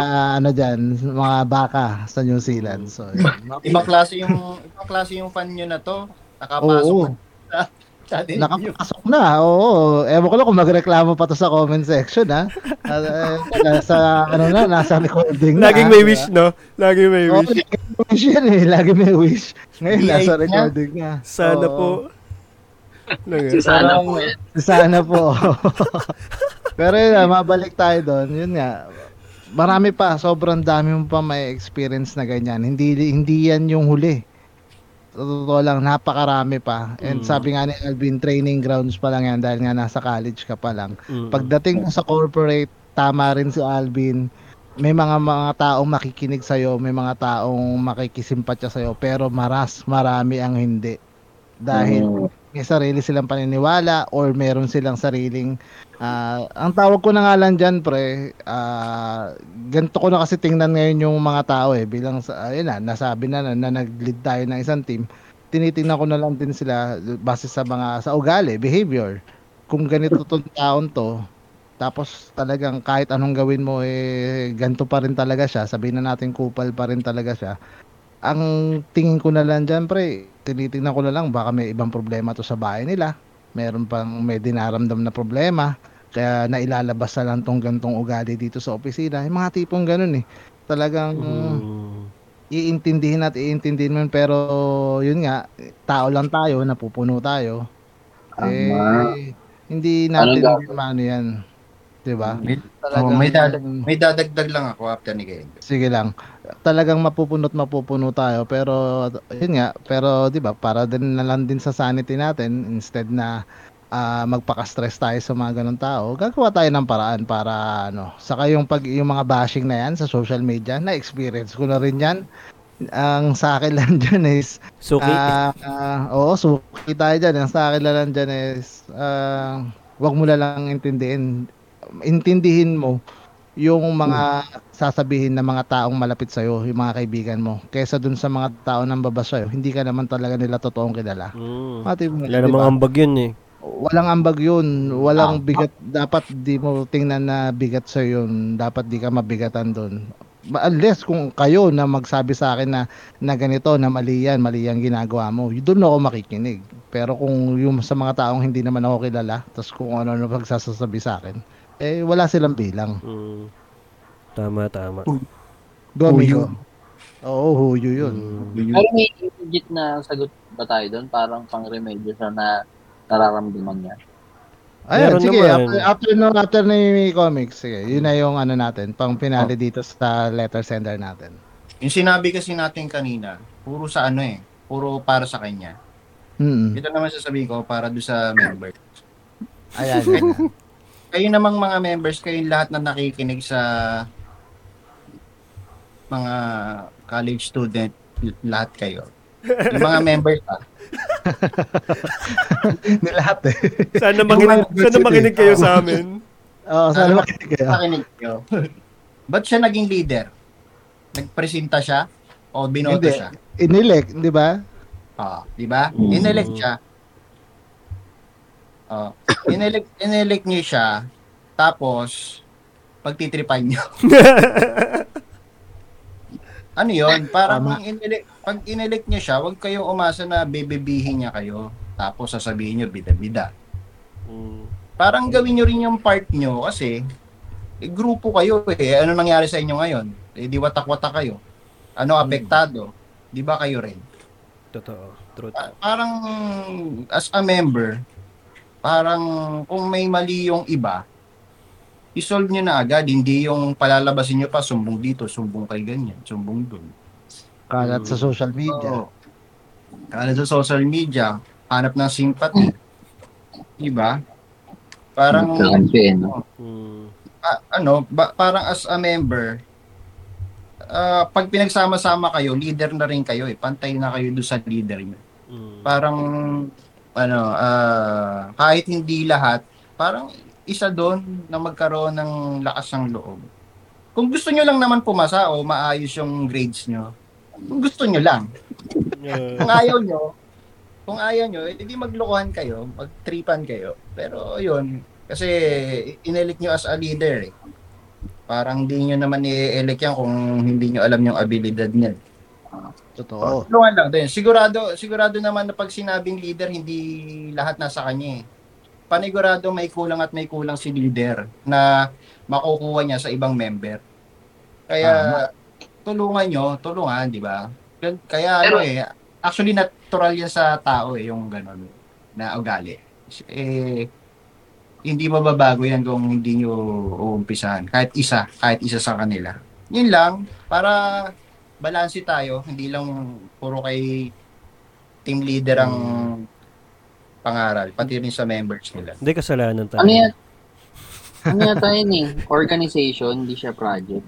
ano diyan, mga baka sa New Zealand. So, yun. Ibang klase yung ibang klase yung fan nyo na to. Nakapasok Oo. na. Nakapasok na, oo. Ewan ko lang kung magreklamo pa to sa comment section, ha? Uh, nasa, ano na, nasa recording na. Laging may wish, no? Laging may Oo, wish. lagi may wish yan eh. Lagi may wish. Ngayon, nasa recording na. Sana Oo. po. Ano Si sana po. Sana po. Pero yun, mabalik tayo doon. Yun nga, marami pa, sobrang dami mo pa may experience na ganyan. Hindi hindi yan yung huli. Sa Totoo lang, napakarami pa. And Mm. sabi nga ni Alvin, training grounds pa lang yan dahil nga nasa college ka pa lang. Mm. Pagdating mo sa corporate, tama rin si Alvin. May mga mga taong makikinig sa'yo, may mga taong makikisimpatya sa'yo, pero maras, marami ang hindi. Dahil Mm. May sarili silang paniniwala or meron silang sariling ah, ang tawag ko na nga lang dyan pre ah, ganito ko na kasi tingnan ngayon yung mga tao eh bilang sa ayun na nasabi na na, na nag-lead tayo ng isang team tinitingnan ko na lang din sila base sa mga sa ugali behavior. Kung ganito tong taon to tapos talagang kahit anong gawin mo eh ganito pa rin talaga siya sabihin na natin kupal pa rin talaga siya. Ang tingin ko na lang dyan, pre, tinitingnan ko na lang, baka may ibang problema to sa bahay nila. Meron pang may dinaramdam na problema. Kaya nailalabas na lang tong gantong ugali dito sa opisina. Yung mga tipong ganun eh. Talagang Mm. iintindihin at iintindihin mo pero yun nga, tao lang tayo, napupuno tayo. Eh, hindi natin Anong ano yan. Diba? May, Talagang, oh, may, dadag, may dadagdag lang ako after ni Ken. Sige lang. Talagang mapupunot mapupuno tayo pero yun nga, pero 'di ba, para din na lang din sa sanity natin instead na ah, magpaka-stress tayo sa mga ganun tao, gagawa tayo ng paraan para ano, saka yung pag yung mga bashing na yan sa social media, na experience ko na rin yan. Ang sa akin lang dyan is Suki. Ah, ah, oo, suki tayo dyan. Ang sa akin lang dyan is, ah, wag mo lang intindihin. Intindihin mo yung mga sasabihin ng mga taong malapit sa'yo, yung mga kaibigan mo. Kesa dun sa mga tao nang babas sa'yo, hindi ka naman talaga nila totoong kilala. Mm. Mati mo, Wala di namang ba? ambag yun eh. Walang ambag yun. Walang bigat. Dapat di mo tingnan na bigat sa yun. Dapat di ka mabigatan doon. Unless kung kayo na magsabi sa akin na, na ganito, na mali yan, mali yan ginagawa mo, doon ako makikinig. Pero kung yung sa mga taong hindi naman ako kilala, tapos kung ano-ano pagsasasabi sa akin, eh wala silang bilang. Mm. Tama, tama. Go, amigo. Huyo. Oo, huyo yun. Mm. Pero may legit na sagot ba tayo doon? Parang pang-remedyo sa na nararamdaman niya. Ayun, Meron sige, naman. after, after, no, after ni comics, sige, yun na yung ano natin, pang finale dito sa letter sender natin. Yung sinabi kasi natin kanina, puro sa ano eh, puro para sa kanya. Mm. Ito naman sasabihin ko para do sa member. Ayan, ayan. Kayo namang mga members, kayo lahat na nakikinig sa mga college student, lahat kayo. Yung mga members ah, Ni lahat eh. Sana makinig, sana makinig kayo sa amin. Oo, sana makinig kayo. nakinig kayo. Ba't siya naging leader? Nagpresenta siya o binoto Hindi. siya? Inelect, di ba? Ah, di ba? Mm. Inelect siya. Oh, inelect inelect niyo siya. Tapos pagtitripan niyo. ano 'yon? Parang Tama. inelect pag inelect niyo siya, wag kayong umasa na bebebihin niya kayo. Tapos sasabihin niyo bida-bida. Mm. Parang gawin niyo rin yung part niyo kasi Eh, grupo kayo eh. Ano nangyari sa inyo ngayon? Eh, di watak-watak kayo. Ano apektado? Di ba kayo rin? Totoo. Truth. Pa- parang as a member, parang kung may mali yung iba, isolve nyo na agad. Hindi yung palalabasin nyo pa, sumbong dito, sumbong kay ganyan, sumbong dun. Kalat sa social media. Oo. Kala sa social media, hanap ng sympathy. Diba? Parang, Kampi, no? Mm. ah, ano, ba- parang as a member, ah, pag pinagsama-sama kayo, leader na rin kayo eh. Pantay na kayo doon sa leader nyo. Mm. Parang, ano, ah, kahit hindi lahat, parang isa doon na magkaroon ng lakas ng loob. Kung gusto nyo lang naman pumasa o maayos yung grades nyo, kung gusto nyo lang, kung ayaw nyo, kung ayaw nyo, hindi maglokohan kayo, magtripan kayo. Pero yun, kasi inelik nyo as a leader eh. Parang di nyo naman i-elect yan kung hindi nyo alam yung abilidad niya. Totoo. Tulungan lang din. Sigurado, sigurado naman na pag sinabing leader, hindi lahat nasa kanya eh. Panigurado may kulang at may kulang si leader na makukuha niya sa ibang member. Kaya tulungan nyo, tulungan, di ba? Kaya ano eh, actually natural yan sa tao eh, yung gano'n na ugali. Eh, hindi mababago yan kung hindi nyo uumpisahan. Kahit isa, kahit isa sa kanila. Yun lang, para balanse tayo, hindi lang puro kay team leader ang pangaral, pati rin sa members nila. Hindi kasalanan tayo. Ano yan? Ano yata yun eh? Organization, hindi siya project.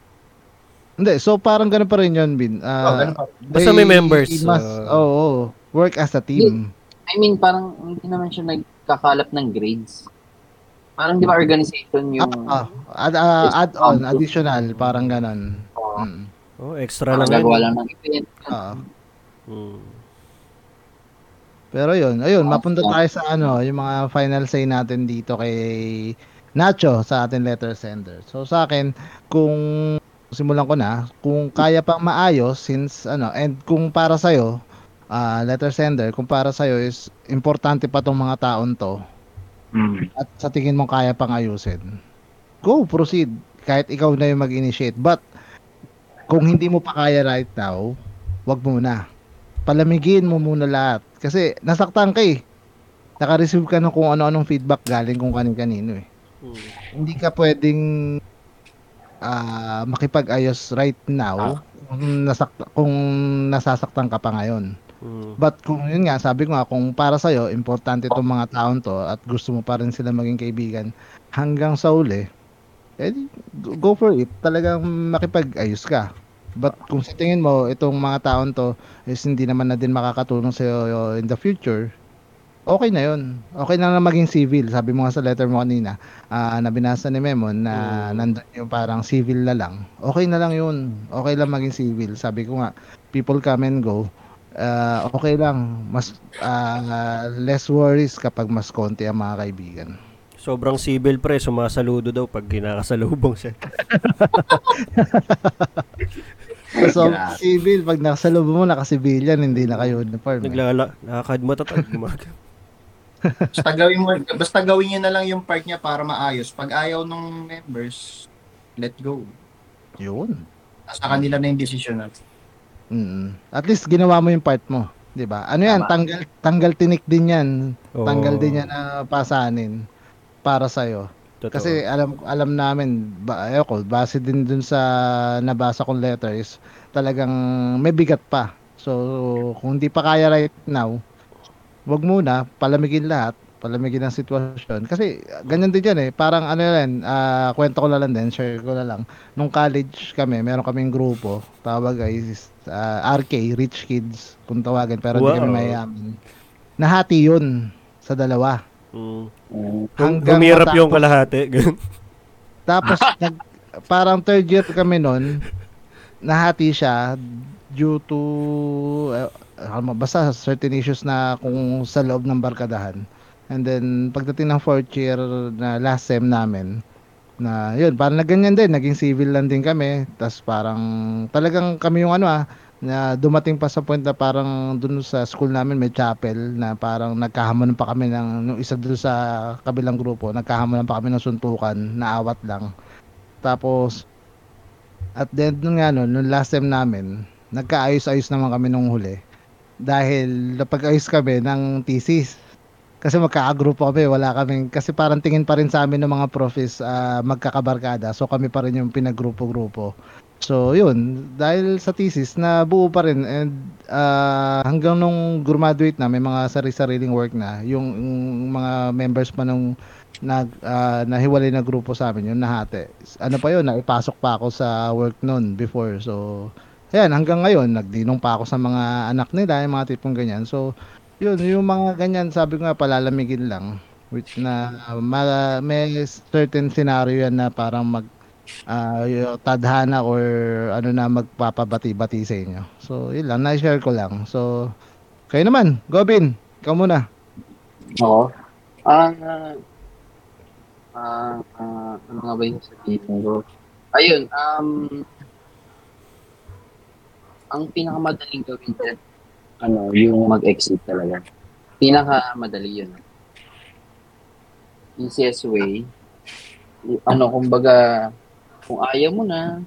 Hindi, so parang ganun pa rin yun, Bin. Oh, Ah, ganun pa. Basta may they members, must, uh, oh, oh, work as a team. I mean, parang hindi naman siya nagkakalap ng grades. Parang di ba organization yung... Ah, ah, add, ah, add-on, additional, parang ganun. uh, Mm. Oh, extra lang gagawa yan. lang ng event. Ah. Mm. Pero yun, ayun, Ah, mapunta yeah. tayo sa ano, yung mga final say natin dito kay Nacho sa ating letter sender. So sa akin, kung simulan ko na, kung kaya pang maayos since ano, and kung para sa letter sender, kung para sa is importante pa tong mga taon to Mm. at sa tingin mo kaya pang ayusin. Go, proceed. Kahit ikaw na yung mag-initiate. But kung hindi mo pa kaya right now, wag muna. Palamigin mo muna lahat. Kasi nasaktan ka eh. Naka-receive ka ng kung ano-anong feedback galing kung kanin-kanino eh. Mm. Hindi ka pwedeng ah, makipag-ayos right now kung, nasakta, kung nasasaktan ka pa ngayon. Mm. But kung yun nga, sabi ko nga, kung para sa'yo, importante itong mga taon to at gusto mo pa rin sila maging kaibigan hanggang sa uli, eh, go for it. Talagang makipag-ayos ka. But kung sa tingin mo, itong mga taon to is hindi naman na din makakatulong sa'yo in the future, okay na yun. Okay na lang maging civil. Sabi mo nga sa letter mo kanina, ah, na binasa ni Memon na Mm. nandun yung parang civil na lang. Okay na lang yun. Okay lang maging civil. Sabi ko nga, people come and go. Ah, okay lang. Mas ah, less worries kapag mas konti ang mga kaibigan. Sobrang civil pre, sumasaludo daw pag kinakasalubong siya. So, Grabe. civil, pag nakasalubong mo, naka-civilian, hindi naka-uniform. eh. Naglala, nakakad mo tatag gumaga. Basta gawin mo, basta gawin niya na lang yung part niya para maayos. Pag ayaw ng members, let go. Yun. Sa kanila na yung decision natin. Mm. At least ginawa mo yung part mo, 'di ba? Ano 'yan? Tama. Tanggal tanggal tinik din 'yan. Oo. Tanggal din 'yan na pasanin para sa Totoo. Kasi alam alam namin ba ko base din dun sa nabasa kong letters, talagang may bigat pa. So kung hindi pa kaya right now, wag muna palamigin lahat, palamigin ang sitwasyon. Kasi ganyan din yan eh. Parang ano yan, ah, kwento ko na lang din, share ko na lang. Nung college kami, meron kaming grupo, tawag ay ah, RK, Rich Kids, kung tawagan, pero hindi Wow. kami mayayaman. Nahati yun sa dalawa. Mm. Hanggang matapos- yung kalahati. ganun. Tapos nag, parang third year kami noon, nahati siya due to eh, ano, basta certain issues na kung sa loob ng barkadahan. And then pagdating ng fourth year na last sem namin, na yun, parang na ganyan din, naging civil lang din kami. Tapos parang talagang kami yung ano ah, na dumating pa sa point na parang dun sa school namin may chapel na parang nagkahamonan pa kami ng nung isa dun sa kabilang grupo, nagkahamonan pa kami ng suntukan, naawat lang. Tapos, at then nung ano, nung last time namin, nagkaayos-ayos naman kami nung huli. Dahil napag-ayos kami ng thesis. Kasi magkakagrupo kami, wala kaming, kasi parang tingin pa rin sa amin ng mga profes ah, magkakabarkada. So kami pa rin yung pinagrupo-grupo. So yun, dahil sa thesis na buo pa rin and ah, hanggang nung graduate na may mga sari-sariling work na, yung, yung mga members pa nung nag ah, nahiwalay na grupo sa amin, yung nahati. Ano pa yun, naipasok pa ako sa work noon before. So Ayan, hanggang ngayon, nagdinong pa ako sa mga anak nila, yung mga tipong ganyan. So, yun, yung mga ganyan, sabi ko nga, palalamigin lang. Which na, ma- may certain scenario yan na parang mag, ah, tadhana or ano na magpapabati-bati sa inyo. So, yun lang, na-share ko lang. So, kayo naman, Gobin, ikaw muna. Oo. Ah, ah, ah, ano nga ba yung sabihin ko? Ayun, um, ang pinakamadaling gawin dyan, ano, yung mag-exit talaga. Pinakamadali yun. Easiest way, ano, kumbaga, kung ayaw mo na,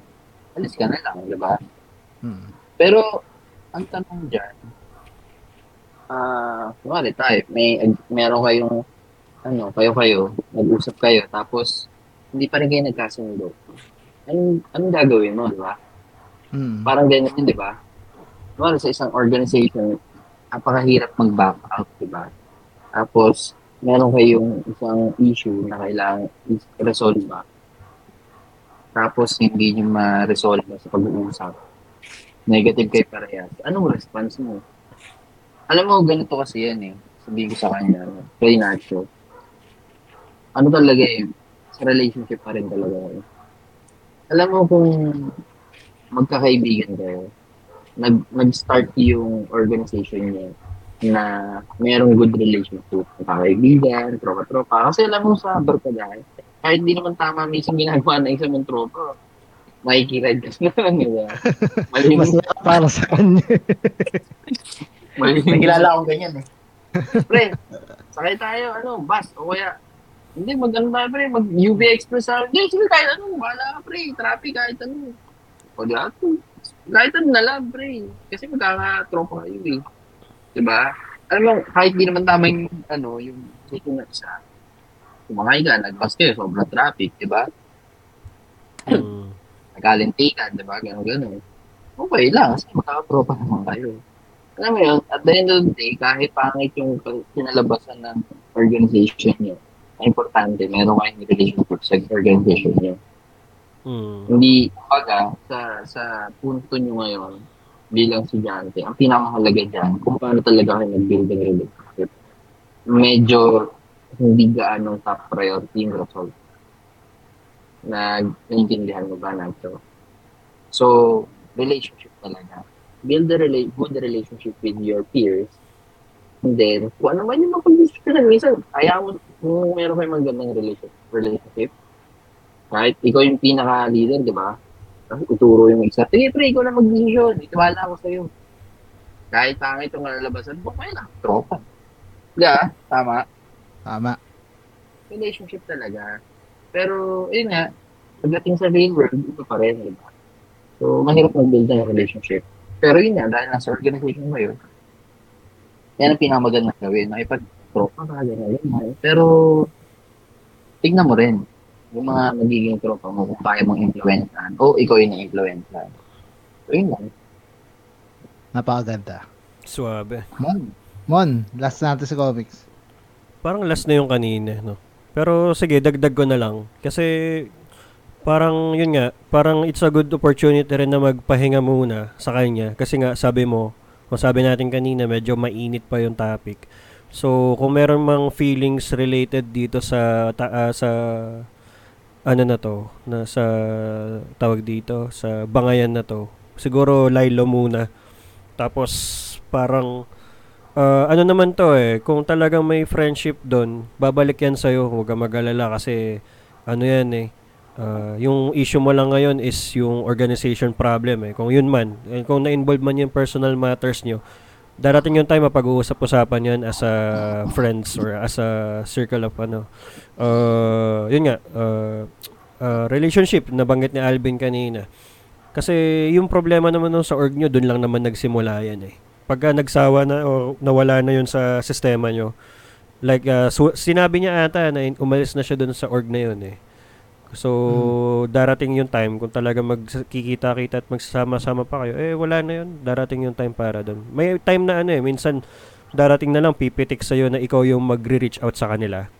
alis ka na lang, di ba? Hmm. Pero, ang tanong dyan, ah, kumari tayo, may, meron kayong, ano, kayo-kayo, nag-usap kayo, tapos, hindi pa rin kayo nagkasundo. Anong, anong gagawin mo, di ba? Hmm. Parang ganyan yun, di ba? Kumari sa isang organization, napakahirap mag-back out, di ba? Tapos, meron kayong isang issue na kailangan i-resolve ba? Tapos, hindi nyo ma-resolve sa pag-uusap. Negative kayo parehas. Anong response mo? Alam mo, ganito kasi yan eh. Sabihin ko sa kanya, kay Nacho. Ano talaga eh, sa relationship pa rin talaga. eh. Alam mo kung magkakaibigan kayo, nag, nag-start yung organization niya na mayroong good relationship. Magkakaibigan, tropa-tropa. Kasi alam mo sa barkadahan, kahit di naman tama minsan ginagawa ng isang mong tropa, makikiride ka na lang, di ba? Mas para sa kanya. malinis. May kilala akong ganyan eh. Pre, sakay tayo, ano, bus, o kaya, hindi, mag-ano tayo, pre, mag-UV Express sa, hindi, sige, kahit ano, wala ka, pre, traffic, kahit ano. O, di ato, kahit ano na lang, pre, kasi magkakatropa kayo, eh. Diba? Alam mo, kahit di naman tama yung, ano, yung, yung na isa, kumakay ka, nag-bus kayo, sobrang traffic, diba? Mm. nagalintikan, di ba? Ganun, ganun. Okay lang, kasi makakatropa naman kayo. Alam mo yun, at the end of the day, kahit pangit yung kinalabasan ng organization niyo, ang importante, meron kayong relationship sa organization niyo. Mm. Hindi, baga, sa, sa punto niyo ngayon, bilang estudyante, ang pinakamahalaga dyan, kung paano talaga kayo nag-build ng relationship. Medyo hindi gaano top priority yung result. Nag-intindihan mo ba nato? So, relationship talaga. Build a rela- good relationship with your peers. And then, kung ano man yung mapag-discussion, minsan, kaya mo, kung meron kayo magandang relationship, relationship, kahit ikaw yung pinaka-leader, di ba? Tapos Ituro yung isa. Sige, pre, ikaw na mag-decision. Itiwala ako sa'yo. Kahit pangit yung nalalabasan, okay lang. Tropa. Ba? Tama Tama. relationship talaga. Pero, yun nga, pagdating sa real world, ito pa rin, di ba? So, mahirap mag-build ng relationship. Pero yun nga, dahil nasa organization mo yun, yan ang pinakamagandang gawin. Makipag-tropa ka, gano'n. Pero, tignan mo rin, yung mga nagiging tropa mo, kung kaya mong influencean, o ikaw yung na-influencean. So, yun lang. Napakaganda. Suabe. Mon, Mon, last natin sa comics. Parang last na yung kanina, no? Pero sige, dagdag ko na lang. Kasi parang yun nga, parang it's a good opportunity rin na magpahinga muna sa kanya. Kasi nga, sabi mo, o sabi natin kanina, medyo mainit pa yung topic. So, kung meron mang feelings related dito sa ta- ah, sa ano na to, na sa tawag dito, sa bangayan na to. Siguro Lilo muna. Tapos parang ah, ano naman to eh, kung talagang may friendship doon, babalik yan sa'yo, huwag kang mag-alala kasi ano yan eh, ah, yung issue mo lang ngayon is yung organization problem eh. Kung yun man, eh, kung na-involve man yung personal matters nyo, darating yung time mapag-uusap-usapan yan as a friends or as a circle of ano. Uh, yun nga, uh, uh, relationship, nabanggit ni Alvin kanina. Kasi yung problema naman nun sa org nyo, dun lang naman nagsimula yan eh. Pagka nagsawa na o nawala na yun sa sistema nyo, like, uh, su- sinabi niya ata na in- umalis na siya dun sa org na yun eh. So, darating yung time kung talaga magkikita-kita at magsama-sama pa kayo, eh wala na yun. Darating yung time para doon. May time na ano eh, minsan darating na lang pipitik sa'yo na ikaw yung magre-reach out sa kanila.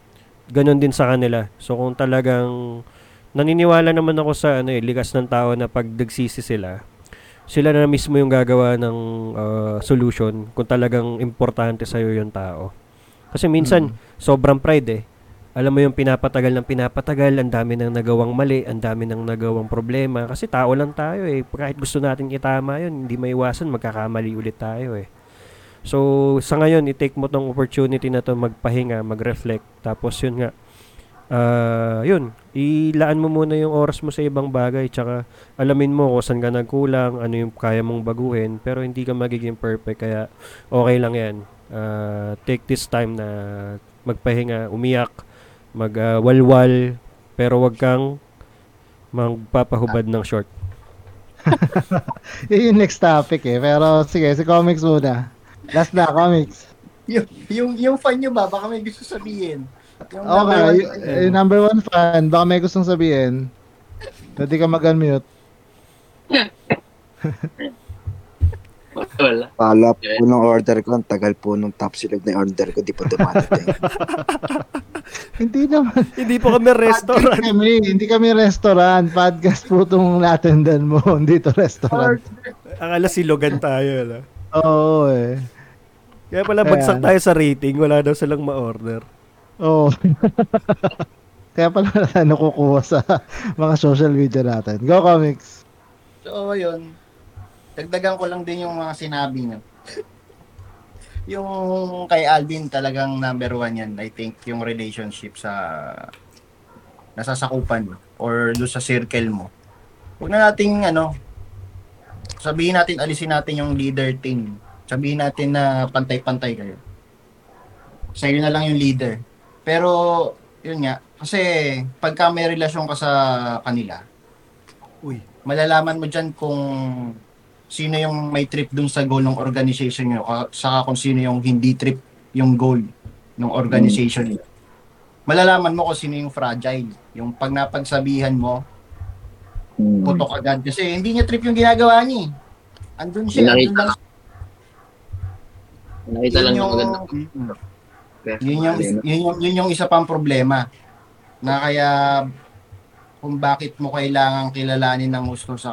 Ganon din sa kanila. So, kung talagang naniniwala naman ako sa ano eh, likas ng tao na pag nagsisi sila, sila na mismo yung gagawa ng uh, solution kung talagang importante sa'yo yung tao. Kasi minsan, sobrang pride eh alam mo yung pinapatagal ng pinapatagal, ang dami nang nagawang mali, ang dami nang nagawang problema. Kasi tao lang tayo eh. Kahit gusto natin itama yun, hindi maiwasan, magkakamali ulit tayo eh. So, sa ngayon, i-take mo tong opportunity na to magpahinga, mag-reflect. Tapos yun nga, ah yun, ilaan mo muna yung oras mo sa ibang bagay. Tsaka, alamin mo kung saan ka nagkulang, ano yung kaya mong baguhin. Pero hindi ka magiging perfect, kaya okay lang yan. Ah, take this time na magpahinga, umiyak, magwalwal, pero wag kang magpapahubad ng short. Yun yung next topic eh. Pero sige, si comics muna. Last na, comics. Yung, yung, yung fan nyo ba? Baka may gusto sabihin. Yung Okay, number one y- fan nyo. eh, number one fan, baka may gustong sabihin. Pwede ka mag-unmute. Wala. Pala po nung order ko, ang tagal po nung top silog na order ko, di pa dumadating. Hindi naman. Hindi po kami restaurant. Hindi kami, hindi kami restaurant. Podcast po itong natendan mo. Hindi to restaurant. Akala silogan tayo. Ala. Oo eh. Kaya pala Ayan. bagsak tayo sa rating, wala daw silang ma-order. Oo. Kaya pala nakukuha sa mga social media natin. Go comics. So, yun. Dagdagan ko lang din yung mga sinabi niyo. yung kay Alvin talagang number one yan. I think yung relationship sa nasasakupan mo or do sa circle mo. Huwag na nating ano, sabihin natin, alisin natin yung leader thing. Sabihin natin na pantay-pantay kayo. Sa'yo na lang yung leader. Pero, yun nga, kasi pagka may relasyon ka sa kanila, Uy. malalaman mo dyan kung sino yung may trip dun sa goal ng organization nyo, ka- saka kung sino yung hindi trip yung goal ng organization nyo. Malalaman mo kung sino yung fragile. Yung pag napagsabihan mo, Hmm. putok agad. Kasi hindi niya trip yung ginagawa niya. eh. Andun siya. Nakita Andun lang Nakita lang yun yung yung, maganda. Mm. Yun yung, yun yung, yun yung isa pang problema. Na kaya kung bakit mo kailangan kilalanin ng gusto sa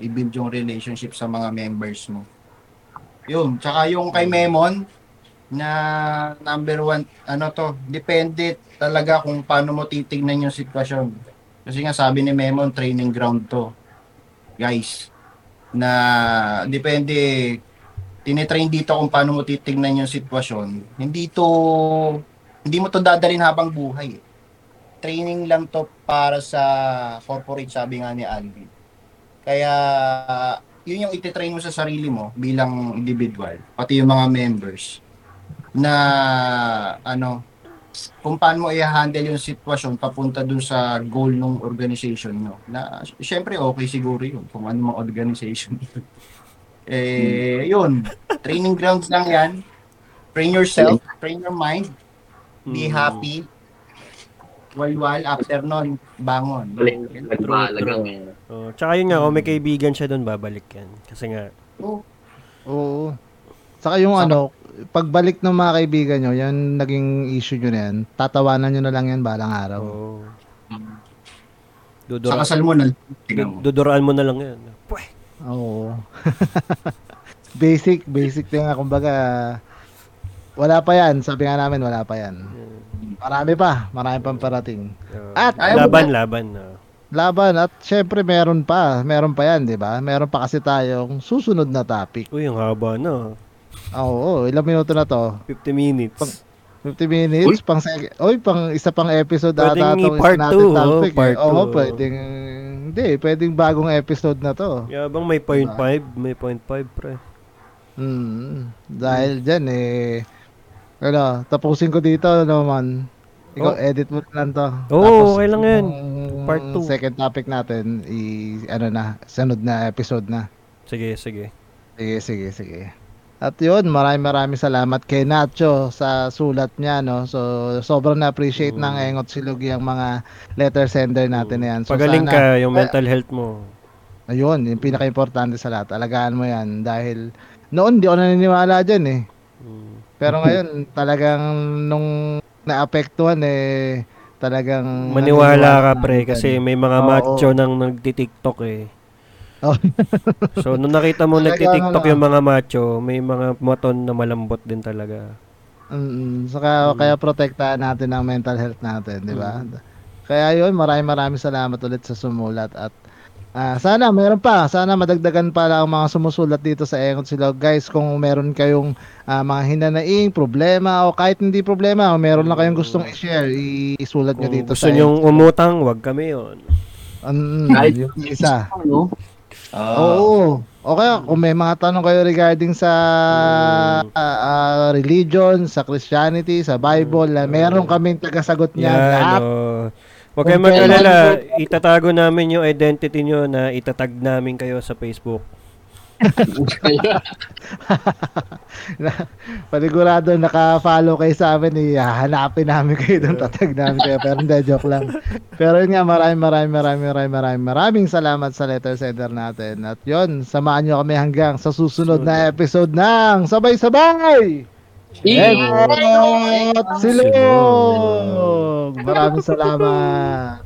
i-build yung relationship sa mga members mo. Yun. Tsaka yung kay Memon, na number one, ano to, depende talaga kung paano mo titignan yung sitwasyon. Kasi nga sabi ni Memon, training ground to. Guys, na depende tinitrain dito kung paano mo titignan yung sitwasyon. Hindi to, hindi mo to dadalhin habang buhay. Training lang to para sa corporate, sabi nga ni Alvin. Kaya, yun yung ititrain mo sa sarili mo bilang individual, pati yung mga members, na, ano, kung paano mo i-handle yung sitwasyon papunta dun sa goal ng organization no. Na, syempre, okay siguro yun, kung ano mga organization. Eh, yun. Training grounds lang yan. Train yourself, train your mind, be Mm. happy. Walwal, after nun, bangon. Balik. Eh. Oh, tsaka yun nga, kung may kaibigan siya doon, babalik yan. Kasi nga, Oh, Oo. Saka yung Saka- ano, pagbalik ng mga kaibigan nyo, yan naging issue nyo na yan, tatawanan nyo na lang yan balang araw. oh, sa dudura, kasal mo na. Tingnan mo. duduraan mo na lang yan. Oo. basic, basic lang nga, kumbaga, wala pa yan, sabi nga namin, wala pa yan. Marami pa, marami pang parating. At- laban, laban. oh. Laban, at syempre meron pa, meron pa yan, di ba? Meron pa kasi tayong susunod na topic. Uy, ang haba na. Oo, ilang minuto na to? 50 minutes. 50 minutes, pang sec- Oy, pang isa pang episode Pwedeng ata itong i-part isa natin two, oh, topic. eh. part Oo, two, oh. pwedeng hindi, pwedeng bagong episode na to. Yabang may point 5, may point 5 pre. Hmm. Dahil diyan eh ano, tapusin ko dito naman. Ikaw Oh. edit mo na lang to. Oo, okay lang yan. Part two. second topic natin, i ano na, sunod na episode na. Sige, sige. Sige, sige, sige. At yun, maraming maraming salamat kay Nacho sa sulat niya, no? So, sobrang na-appreciate Mm. ng Engot Silugi ang mga letter sender natin na yan. So, Pagaling sana- ka, yung mental health mo. Ayun, yung pinaka-importante sa lahat. Alagaan mo yan dahil noon di ako naniniwala dyan eh. Mm. Pero ngayon, talagang nung naapektuhan eh, talagang Maniwala ka pre kasi may mga Oo. macho nang nagti-TikTok eh. Oh. so nung nakita mo nagti-TikTok ano. yung mga macho, may mga maton na malambot din talaga. Mm, saka Mm. kaya protektahan natin ang mental health natin, di ba? Kaya yun, maraming maraming salamat ulit sa sumulat at ah, sana meron pa, sana madagdagan pa lang ang mga sumusulat dito sa Engot Silog. Guys, kung meron kayong ah, mga hinanaing, problema o kahit hindi problema, o meron lang kayong gustong i-share, isulat nyo Kung dito gusto sa nyong umutang, wag kami yon. Mm, Kahit yung isa. Ano? Ah, Oo. O kaya kung may mga tanong kayo regarding sa Mm. ah, ah, religion, sa Christianity, sa Bible, na meron kaming tagasagot niyan. Yan, Lahat. oh. Huwag kayong mag-alala, itatago namin yung identity nyo na itatag namin kayo sa Facebook. Panigurado naka-follow kayo sa amin, ihahanapin namin kayo doon, tatag namin kayo. Pero hindi, joke lang. Pero yun nga, maraming maraming maraming maraming maraming maraming salamat sa letter sender natin. At yun, samahan nyo kami hanggang sa susunod na episode ng Sabay-Sabay! Engot Silog! Maraming salamat!